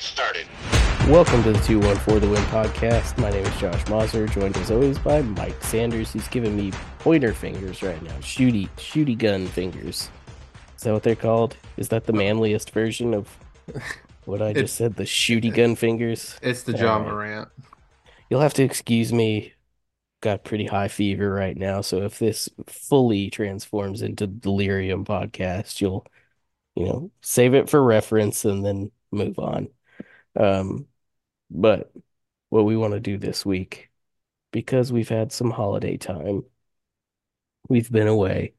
get started. Welcome to the 214 The Win podcast. My name is Josh Moser, joined as always by Mike Sanders. He's giving me pointer fingers right now. Shooty, shooty gun fingers. Is that what they're called? Is that the manliest version of what I just said? The shooty gun fingers? It's the Ja Alright. Morant. You'll have to excuse me. Got pretty high fever right now, so if this fully transforms into delirium podcast, you'll, you know, save it for reference and then move on. Um, but what we want to do this week, because we've had some holiday time, we've been away.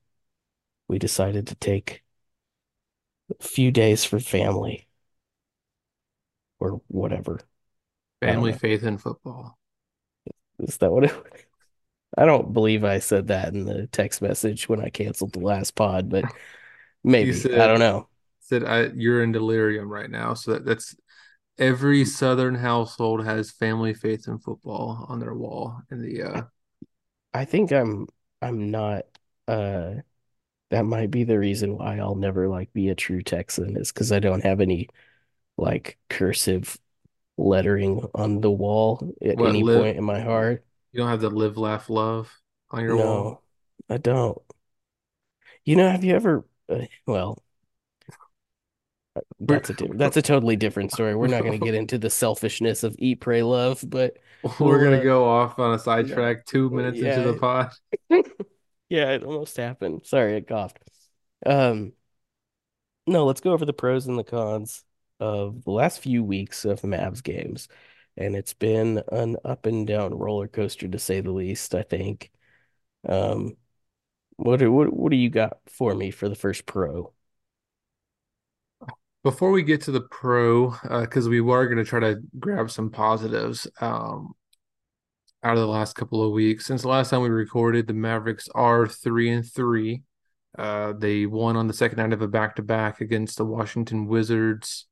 We decided to take a few days for family or whatever. Family faith in football. Is that what it? I don't believe I said that in the text message when I canceled the last pod, but maybe. said- I don't know. Said I, you're in delirium right now. So that, that's every Southern household has family faith in football on their wall in the uh I think I'm I'm not uh that might be the reason why I'll never like be a true Texan is because I don't have any like cursive lettering on the wall at What, any live- point in my heart. you don't have the live laugh love on your wall. I don't. You know, have you ever uh, well that's a that's a totally different story. We're not going to get into the selfishness of eat, pray, love, but We're gonna uh, go off on a sidetrack two minutes into the pod. Yeah, it almost happened. Sorry, I coughed. Um, no, let's go over the pros and the cons of the last few weeks of Mavs games. And it's been an up and down roller coaster to say the least, I think. Um, what do, what what do you got for me for the first pro? Before we get to the pro, because we were going to try to grab some positives um, out of the last couple of weeks. Since the last time we recorded, the Mavericks are three and three. Uh, they won on the second night of a back-to-back against the Washington Wizards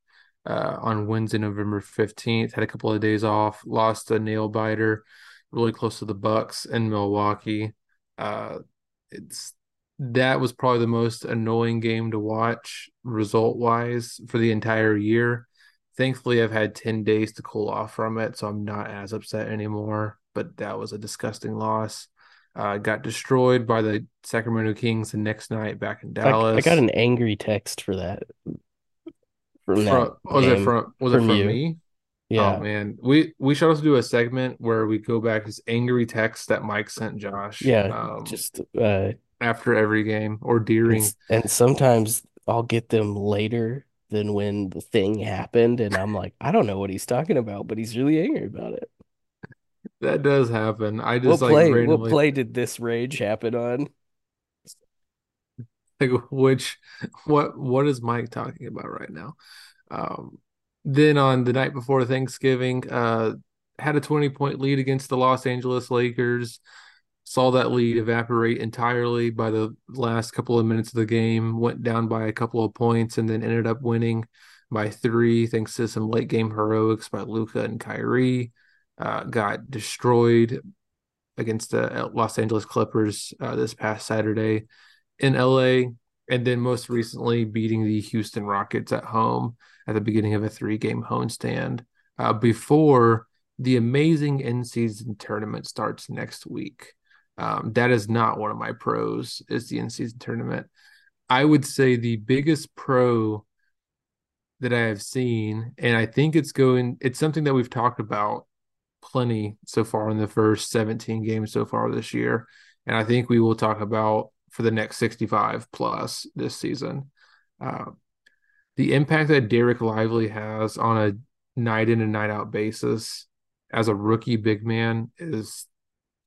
uh, on Wednesday, November 15th. Had a couple of days off, lost a nail biter really close to the Bucks in Milwaukee. Uh, it's that was probably the most annoying game to watch result wise for the entire year. Thankfully, I've had 10 days to cool off from it, so I'm not as upset anymore. But that was a disgusting loss. Uh, got destroyed by the Sacramento Kings the next night back in Dallas. I got an angry text for that from that From, was it from was it from from you. me? Yeah. Oh man, we we should also do a segment where we go back his angry text that Mike sent Josh. Yeah, um, just uh after every game or during. And, and sometimes I'll get them later than when the thing happened, and I'm like, I don't know what he's talking about, but he's really angry about it. That does happen. I What just like play? What play did this rage happen on? like which what what is Mike talking about right now? Um, then on the night before Thanksgiving, uh, had a 20 point lead against the Los Angeles Lakers. Saw that lead evaporate entirely by the last couple of minutes of the game. Went down by a couple of points and then ended up winning by three thanks to some late game heroics by Luka and Kyrie. Uh, got destroyed against the Los Angeles Clippers uh, this past Saturday in LA, and then most recently beating the Houston Rockets at home at the beginning of a three game homestand uh, before the amazing in season tournament starts next week. Um, that is not one of my pros, is the in season tournament. I would say the biggest pro that I have seen, and I think it's going, it's something that we've talked about plenty so far in the first 17 games so far this year. And I think we will talk about for the next 65 plus this season. Uh, the impact that Dereck Lively has on a night in and night out basis as a rookie big man is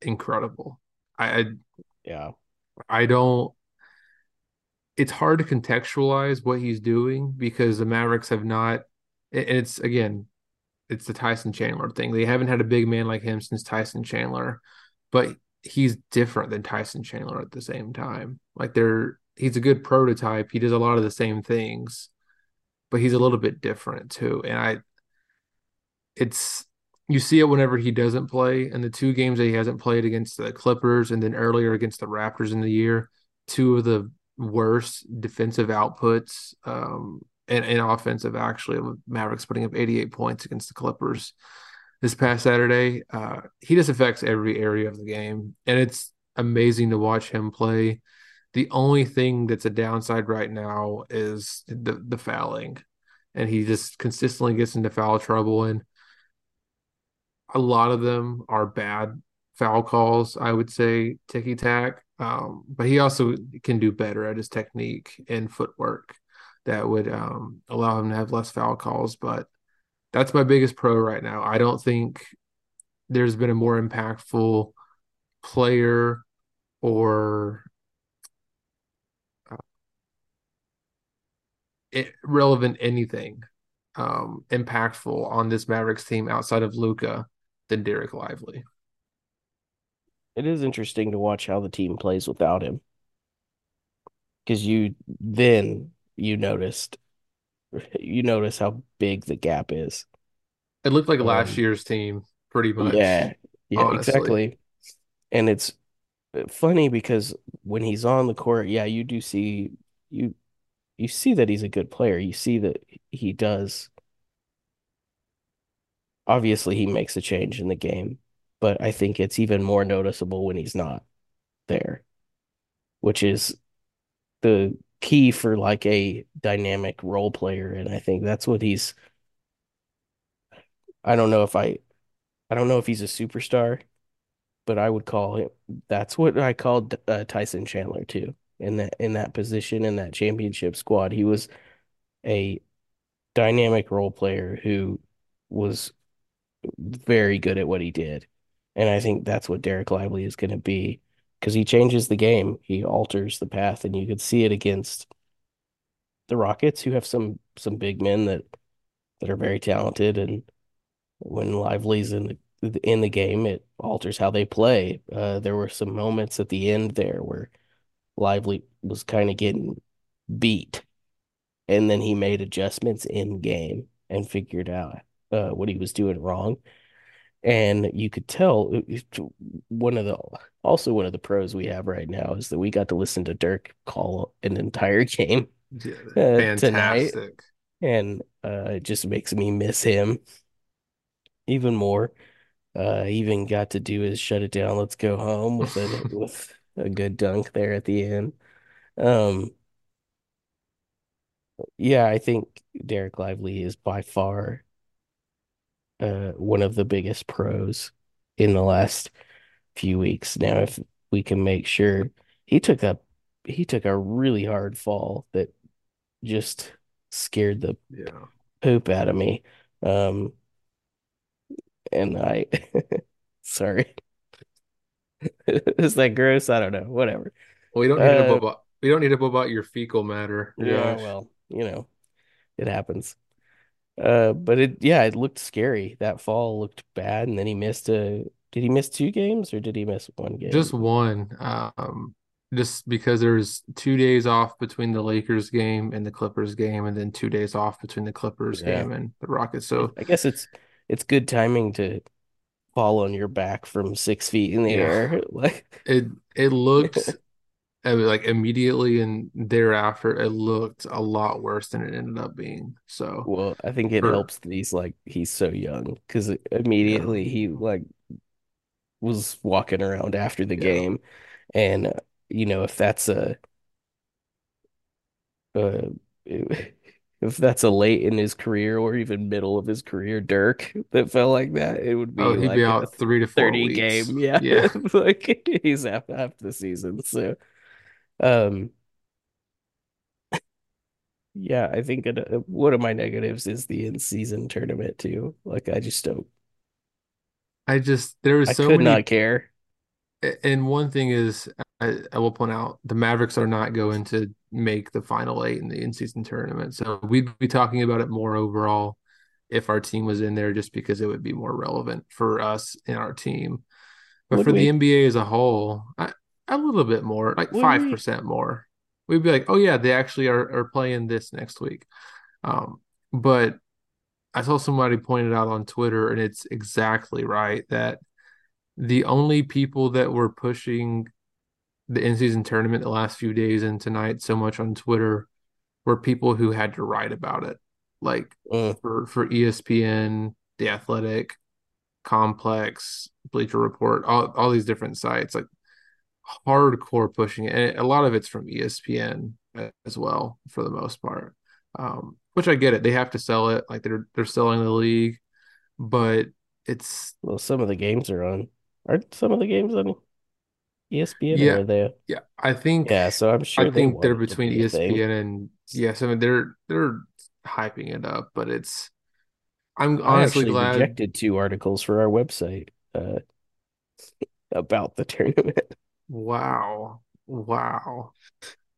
incredible. I I, Yeah, I don't it's hard to contextualize what he's doing because the Mavericks have not and it's again it's the Tyson Chandler thing. They haven't had a big man like him since Tyson Chandler, but he's different than Tyson Chandler at the same time. Like they're he's a good prototype. He does a lot of the same things, but he's a little bit different too. And I it's you see it whenever he doesn't play. And the two games that he hasn't played against the Clippers and then earlier against the Raptors in the year, two of the worst defensive outputs um, and, and offensive actually. Mavericks putting up 88 points against the Clippers this past Saturday. Uh, he just affects every area of the game, and it's amazing to watch him play. The only thing that's a downside right now is the the fouling, and he just consistently gets into foul trouble, and a lot of them are bad foul calls. I would say ticky tack, um, but he also can do better at his technique and footwork that would um, allow him to have less foul calls. But that's my biggest pro right now. I don't think there's been a more impactful player or uh, relevant anything um, impactful on this Mavericks team outside of Luka than Dereck Lively. It is interesting to watch how the team plays without him. Because you then you noticed you notice how big the gap is. It looked like um, last year's team, pretty much. Yeah, yeah, honestly. exactly. And it's funny because when he's on the court, yeah, you do see you you see that he's a good player. You see that he does. Obviously, he makes a change in the game, but I think it's even more noticeable when he's not there, which is the key for like a dynamic role player. And I think that's what he's. I don't know if I, I don't know if he's a superstar, but I would call him. That's what I called uh, Tyson Chandler too. In that in that position in that championship squad, he was a dynamic role player who was very good at what he did. And I think that's what Dereck Lively is going to be because he changes the game. He alters the path, and you could see it against the Rockets, who have some some big men that that are very talented. And when Lively's in the in the game, it alters how they play. Uh, there were some moments at the end there where Lively was kind of getting beat, and then he made adjustments in game and figured out uh, what he was doing wrong and you could tell one of the also one of the pros we have right now is that we got to listen to Dirk call an entire game yeah, uh, tonight, and uh, it just makes me miss him even more. Uh, even got to do his shut it down, let's go home with a with a good dunk there at the end. Um, yeah, I think Dereck Lively is by far uh, one of the biggest pros in the last few weeks. Now, if we can make sure he took a he took a really hard fall that just scared the yeah. poop out of me. Um, and I, sorry, is that gross? I don't know. Whatever. Well, we don't need uh, to about we don't need to about your fecal matter. Yeah, well, you know, it happens. Uh, but it yeah, it looked scary. That fall looked bad, and then he missed a. Did he miss two games or did he miss one game? Just one. Um, just because there's two days off between the Lakers game and the Clippers game, and then two days off between the Clippers yeah. game and the Rockets. So I guess it's it's good timing to fall on your back from six feet in the yeah. air. Like it, it looked like immediately and thereafter it looked a lot worse than it ended up being so well i think it for, helps that he's like he's so young because immediately yeah. he like was walking around after the yeah. game and uh, you know if that's a uh if that's a late in his career or even middle of his career Dirk that felt like that, it would be oh, he'd like be out three to four 30 weeks. game. Yeah. Yeah. like he's half half the season. So um, yeah, I think it, uh, one of my negatives is the in-season tournament too. Like, I just don't. I just there was I so could many. not care. And one thing is, I, I will point out the Mavericks are not going to make the final eight in the in-season tournament, so we'd be talking about it more overall if our team was in there, just because it would be more relevant for us and our team. But would for we? the NBA as a whole, I, a little bit more, like five percent more. We'd be like, oh yeah, they actually are are playing this next week. Um, but I saw somebody pointed out on Twitter, and it's exactly right that the only people that were pushing the in season tournament the last few days and tonight so much on Twitter were people who had to write about it, like Mm. for for ESPN, The Athletic, Complex, Bleacher Report, all all these different sites, like hardcore pushing it. And a lot of it's from ESPN as well, for the most part. Um, which I get it. They have to sell it, like they're they're selling the league, but it's Well, some of the games are on. Aren't some of the games on ESPN or yeah, are they? yeah. I think Yeah, so I'm I sure they think they're want it to between be. ESPN and yes, I mean they're they're hyping it up, but it's I'm I honestly actually glad. rejected two articles for our website uh, about the tournament Wow. Wow.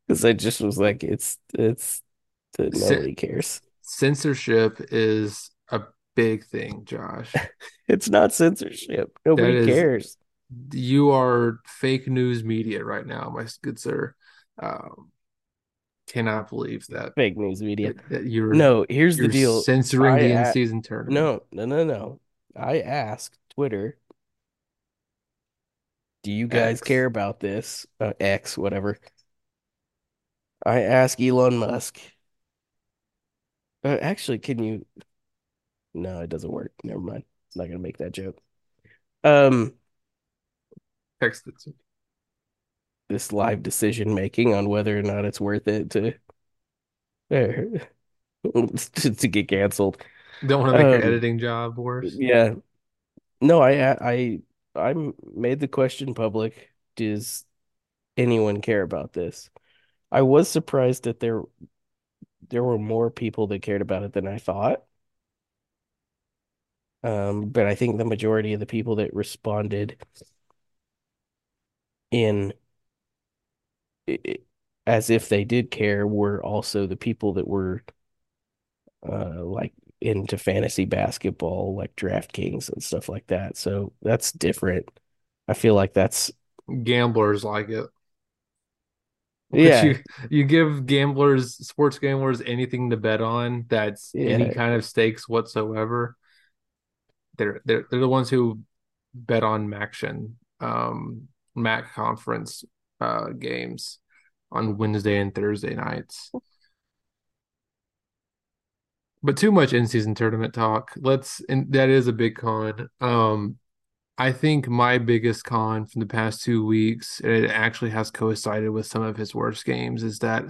because I just was like, it's it's C- nobody cares. censorship is a big thing, Josh. It's not censorship. Nobody is, cares. you are fake news media right now, my good sir. Um, cannot believe that Fake news media. that, you're No, here's the you're deal. censoring I the in-season tournament. no, no, no, no. I asked Twitter, do you guys X. care about this? Uh, X, whatever. I ask Elon Musk. Uh, actually, can you? No, it doesn't work. Never mind. I'm not gonna make that joke. Um, Text it this live decision making on whether or not it's worth it to to, to get canceled. Don't want to make your Um, editing job worse. yeah. No, I I I made the question public. Does anyone care about this? I was surprised that there there were more people that cared about it than I thought. Um, but I think the majority of the people that responded in i- i- as if they did care were also the people that were uh like into fantasy basketball, like DraftKings and stuff like that. So that's different. I feel like that's Gamblers like it. Yeah, you you give gamblers, sports gamblers, anything to bet on that's any kind of stakes whatsoever. They're they're they're the ones who bet on Maction, um, Mac conference uh games on Wednesday and Thursday nights. But too much in-season tournament talk. Let's and that is a big con. Um, I think my biggest con from the past two weeks, and it actually has coincided with some of his worst games, is that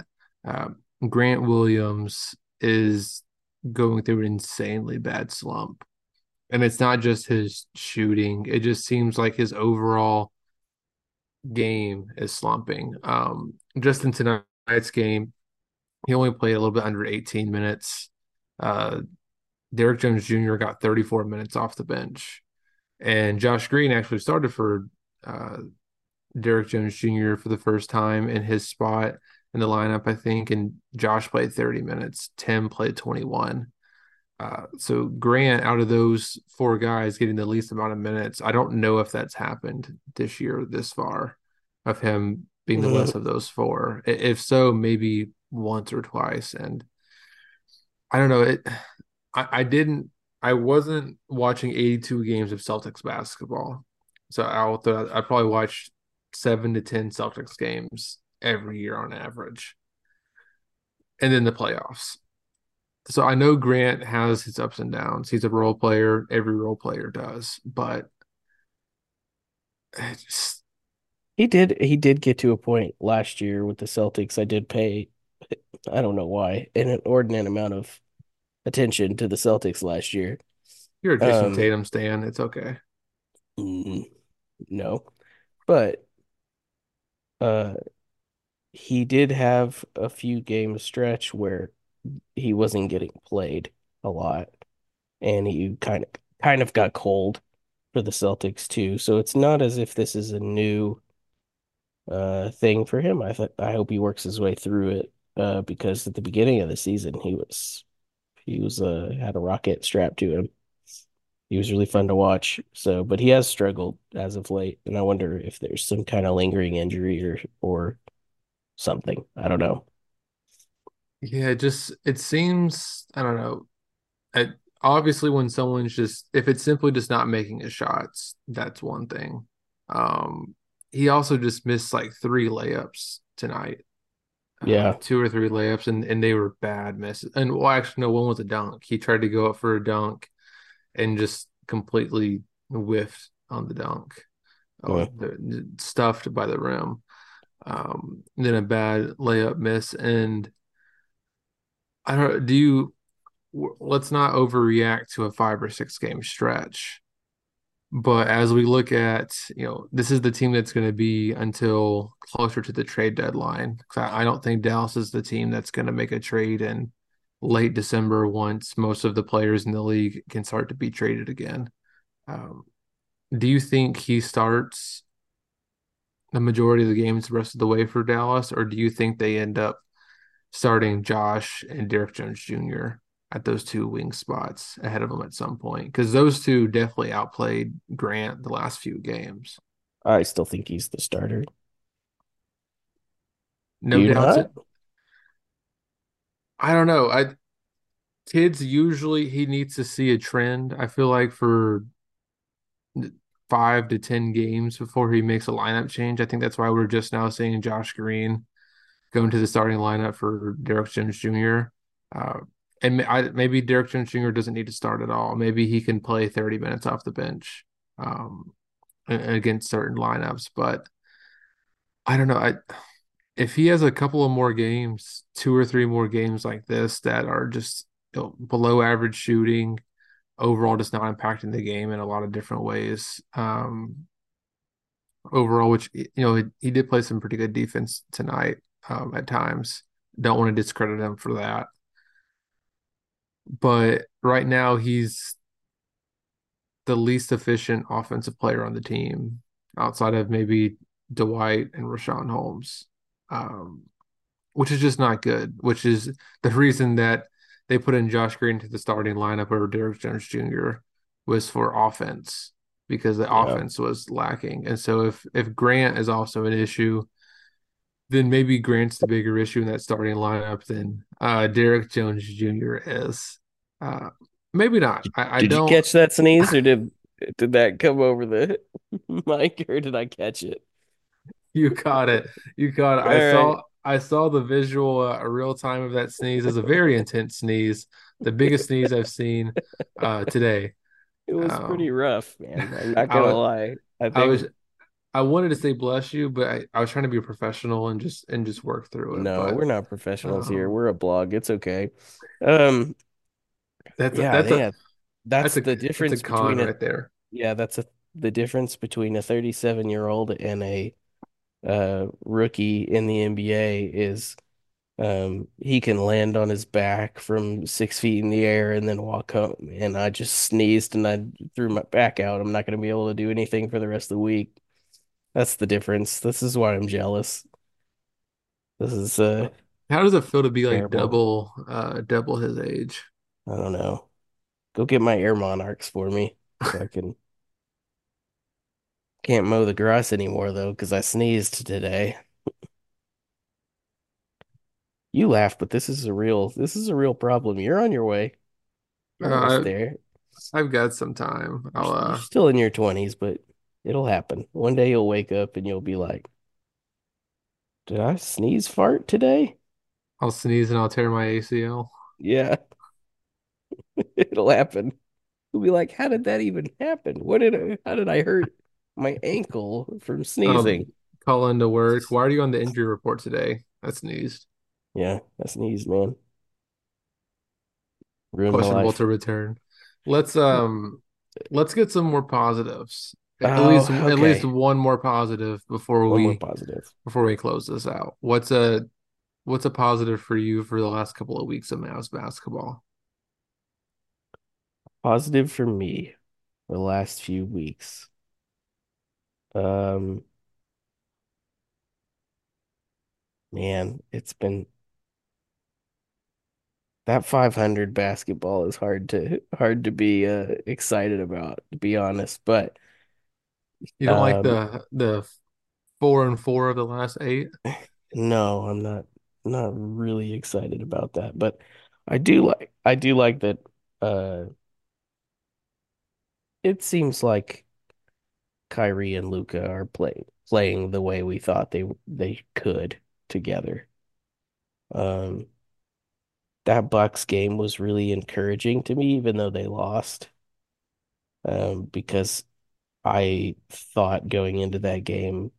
uh, Grant Williams is going through an insanely bad slump. And it's not just his shooting, it just seems like his overall game is slumping. Um, just in tonight's game, he only played a little bit under 18 minutes. Uh, Derrick Jones Jr. got 34 minutes off the bench. And Josh Green actually started for uh, Derrick Jones Jr. for the first time in his spot in the lineup, I think. And Josh played 30 minutes. Tim played 21. Uh, so Grant, out of those four guys getting the least amount of minutes, I don't know if that's happened this year this far, of him being the less of those four. If so, maybe once or twice. And I don't know. It. I, I didn't. I wasn't watching 82 games of Celtics basketball, so I'll th- I probably watched seven to ten Celtics games every year on average, and then the playoffs. So I know Grant has his ups and downs. He's a role player. Every role player does, but just He did he did get to a point last year with the Celtics. I did pay I don't know why, an inordinate amount of attention to the Celtics last year. you're a Jason Um, Tatum stan. It's okay. no. But uh he did have a few game stretch where he wasn't getting played a lot and he kind of kind of got cold for the Celtics too. So it's not as if this is a new uh thing for him. I th I hope he works his way through it uh because at the beginning of the season he was he was uh had a rocket strapped to him. He was really fun to watch. So, but he has struggled as of late, and I wonder if there's some kind of lingering injury or or something. I don't know. Yeah, it just it seems I don't know. It, obviously, when someone's just if it's simply just not making his shots, that's one thing. Um, he also just missed like three layups tonight. Uh, Yeah. two or three layups, and and they were bad misses. And well, actually, no, one was a dunk. He tried to go up for a dunk and just completely whiffed on the dunk, oh, Uh, stuffed by the rim. Um, then a bad layup miss, and I don't. Do you? Let's not overreact to a five or six game stretch. But as we look at, you know, this is the team that's going to be until closer to the trade deadline. I, I don't think Dallas is the team that's going to make a trade in late December once most of the players in the league can start to be traded again. Um, do you think he starts the majority of the games the rest of the way for Dallas, or do you think they end up starting Josh and Derrick Jones Jr. at those two wing spots ahead of him at some point? Because those two definitely outplayed Grant the last few games. I still think he's the starter. No. It. I don't know. I kids usually he needs to see a trend. I feel like for five to ten games before he makes a lineup change. I think that's why we're just now seeing Josh Green go into the starting lineup for Derrick Jones Jr. Uh, and I, maybe Derrick Jones doesn't need to start at all. Maybe he can play 30 minutes off the bench um, against certain lineups. But I don't know. I if he has a couple of more games, two or three more games like this that are just you know, below average shooting, overall just not impacting the game in a lot of different ways. Um, overall, which you know he, he did play some pretty good defense tonight um, at times. Don't want to discredit him for that. But right now, he's the least efficient offensive player on the team outside of maybe Dwight and Richaun Holmes, um, which is just not good, which is the reason that they put in Josh Green to the starting lineup over Derrick Jones Jr. was for offense because the yeah. offense was lacking. And so if if Grant is also an issue, then maybe Grant's the bigger issue in that starting lineup than uh, Derrick Jones Jr. is. Uh, maybe not. I, I did don't... you catch that sneeze, or did did that come over the mic, or did I catch it? You caught it. You caught it. All I right. saw. I saw the visual uh, real time of that sneeze. It's a very intense sneeze, the biggest sneeze I've seen uh, today. It was um, pretty rough, man. I'm not gonna I was, lie. I, think... I was I wanted to say bless you, but I, I was trying to be a professional and just and just work through it. No, but, we're not professionals um, here. We're a blog. It's okay. Um, that's yeah, that's, a, that's, that's, a, the difference that's a con between right a, there. Yeah, that's a the difference between a 37 year old and a uh, rookie in the NBA is um, he can land on his back from six feet in the air and then walk home. And I just sneezed and I threw my back out. I'm not going to be able to do anything for the rest of the week. That's the difference. This is why I'm jealous. This is uh how does it feel to be like terrible. double uh double his age? I don't know. Go get my air monarchs for me so I can can't mow the grass anymore though because I sneezed today. you laugh, but this is a real this is a real problem. You're on your way. You're uh, there. I've got some time. I'll uh... You're still in your twenties, but It'll happen. One day you'll wake up and you'll be like, Did I sneeze fart today? I'll sneeze and I'll tear my ACL. Yeah. It'll happen. You'll be like, How did that even happen? What did I how did I hurt my ankle from sneezing? Um, call into work. Why are you on the injury report today? I sneezed. Yeah, I sneezed, man. Ruined Questionable to return. Let's um let's get some more positives. At oh, least okay. at least one more positive before one we more positive before we close this out. What's a what's a positive for you for the last couple of weeks of Mavs basketball? Positive for me the last few weeks. Um man, it's been that 500 basketball is hard to hard to be uh, excited about to be honest, but you don't um, like the the four and four of the last eight? No, I'm not not really excited about that, but I do like I do like that uh it seems like Kyrie and Luka are playing playing the way we thought they they could together. Um, that Bucks game was really encouraging to me, even though they lost. Um, because I thought going into that game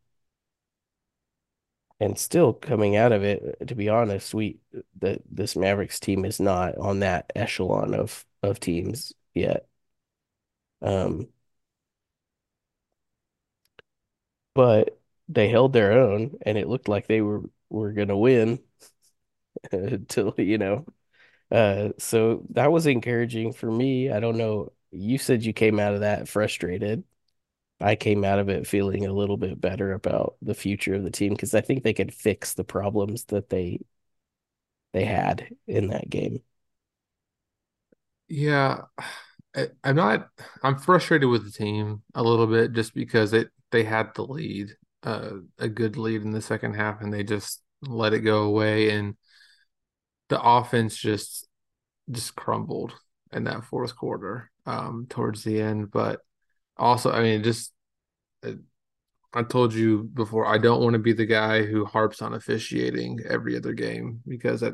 and still coming out of it, to be honest, we the this Mavericks team is not on that echelon of of teams yet. Um, but they held their own, and it looked like they were were gonna win until you know. Uh, so that was encouraging for me. I don't know. You said you came out of that frustrated. I came out of it feeling a little bit better about the future of the team because I think they could fix the problems that they they had in that game. Yeah, I, I'm not. I'm frustrated with the team a little bit just because it they had the lead, uh, a good lead in the second half, and they just let it go away, and the offense just just crumbled in that fourth quarter, um, towards the end. But also, I mean, just uh, I told you before, I don't want to be the guy who harps on officiating every other game because I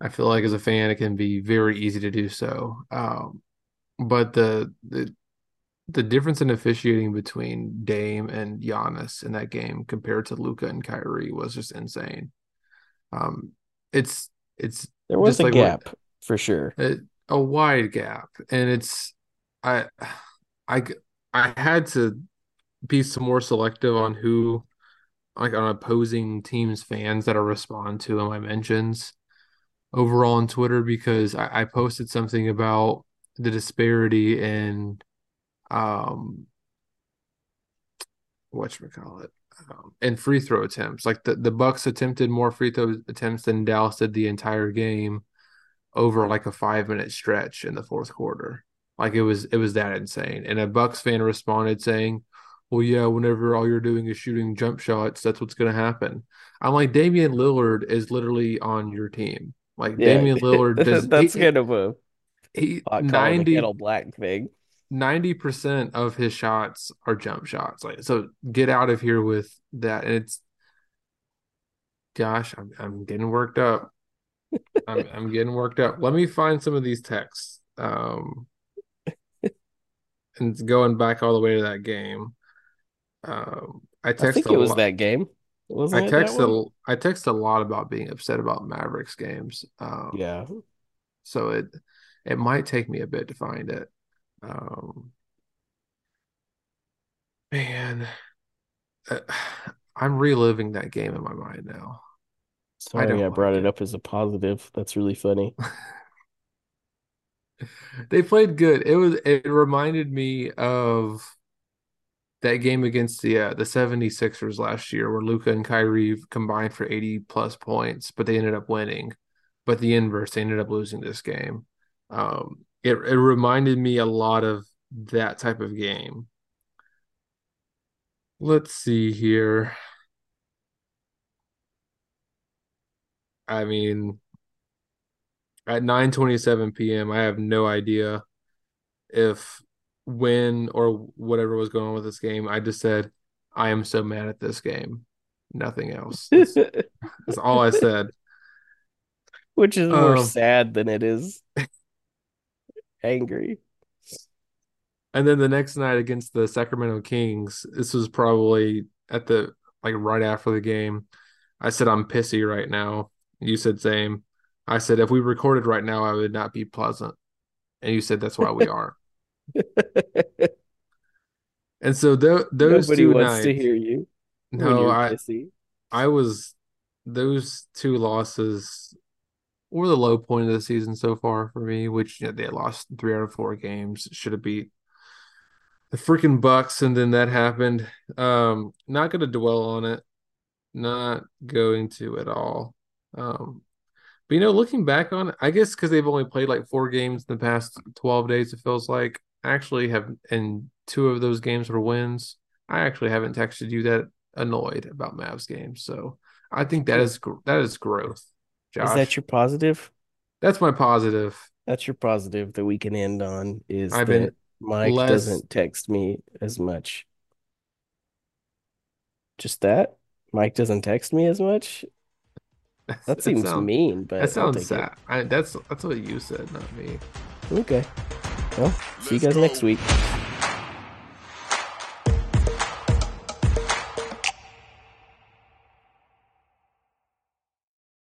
I feel like as a fan, it can be very easy to do so. Um, but the the the difference in officiating between Dame and Giannis in that game compared to Luka and Kyrie was just insane. Um, it's it's There was a like what gap for sure. a, a wide gap, and it's I I I had to be some more selective on who like on opposing teams fans that I respond to in my mentions overall on Twitter because I, I posted something about the disparity in um whatchamacallit um in free throw attempts. Like the, the Bucks attempted more free throw attempts than Dallas did the entire game over like a five minute stretch in the fourth quarter. Like it was it was that insane. And a Bucks fan responded saying, Well, yeah, whenever all you're doing is shooting jump shots, that's what's gonna happen. I'm like, Damian Lillard is literally on your team. Like Yeah, Damian Lillard does that's he kind of a he the 90 kettle black thing. 90% of his shots are jump shots. Like so get out of here with that. And it's gosh, I'm I'm getting worked up. I'm I'm getting worked up. Let me find some of these texts. Um and going back all the way to that game. Um I I think it was lot that game. I Wasn't that text a I text a lot about being upset about Mavericks games. Um Yeah. so it it might take me a bit to find it. Um man, uh, I'm reliving that game in my mind now. I Sorry, I don't brought like it it. up as a positive. That's really funny. They played good. It was it reminded me of that game against the uh, the 76ers last year where Luka and Kyrie combined for 80 plus points, but they ended up winning. But the inverse, they ended up losing this game. Um, it it reminded me a lot of that type of game. Let's see here. I mean, at 9:27 p.m., I have no idea if when or whatever was going on with this game. I just said, I am so mad at this game. Nothing else. That's that's all I said. Which is more Um, sad than it is angry. and then the next night against the Sacramento Kings, this was probably at the like right after the game. I said I'm pissy right now. You said same. I said if we recorded right now, I would not be pleasant. And you said that's why we are. And so th those Nobody two wants to hear you no, I. I was those two losses were the low point of the season so far for me, which you know, they lost three out of four games. Should have beat the freaking Bucks, and then that happened. Um, not gonna dwell on it. Not going to at all. Um, but you know, looking back on it, I guess because they've only played like four games in the past 12 days, it feels like actually have, and two of those games were wins. I actually haven't texted you that annoyed about Mavs games. So I think that is, that is growth, Is that your positive? That's my positive. That's your positive that we can end on is I've that been Mike less doesn't text me as much. Just that? Mike doesn't text me as much? That seems sound, mean, but that sounds sad. I, that's that's what you said, not me. Okay. Well, see you guys next week.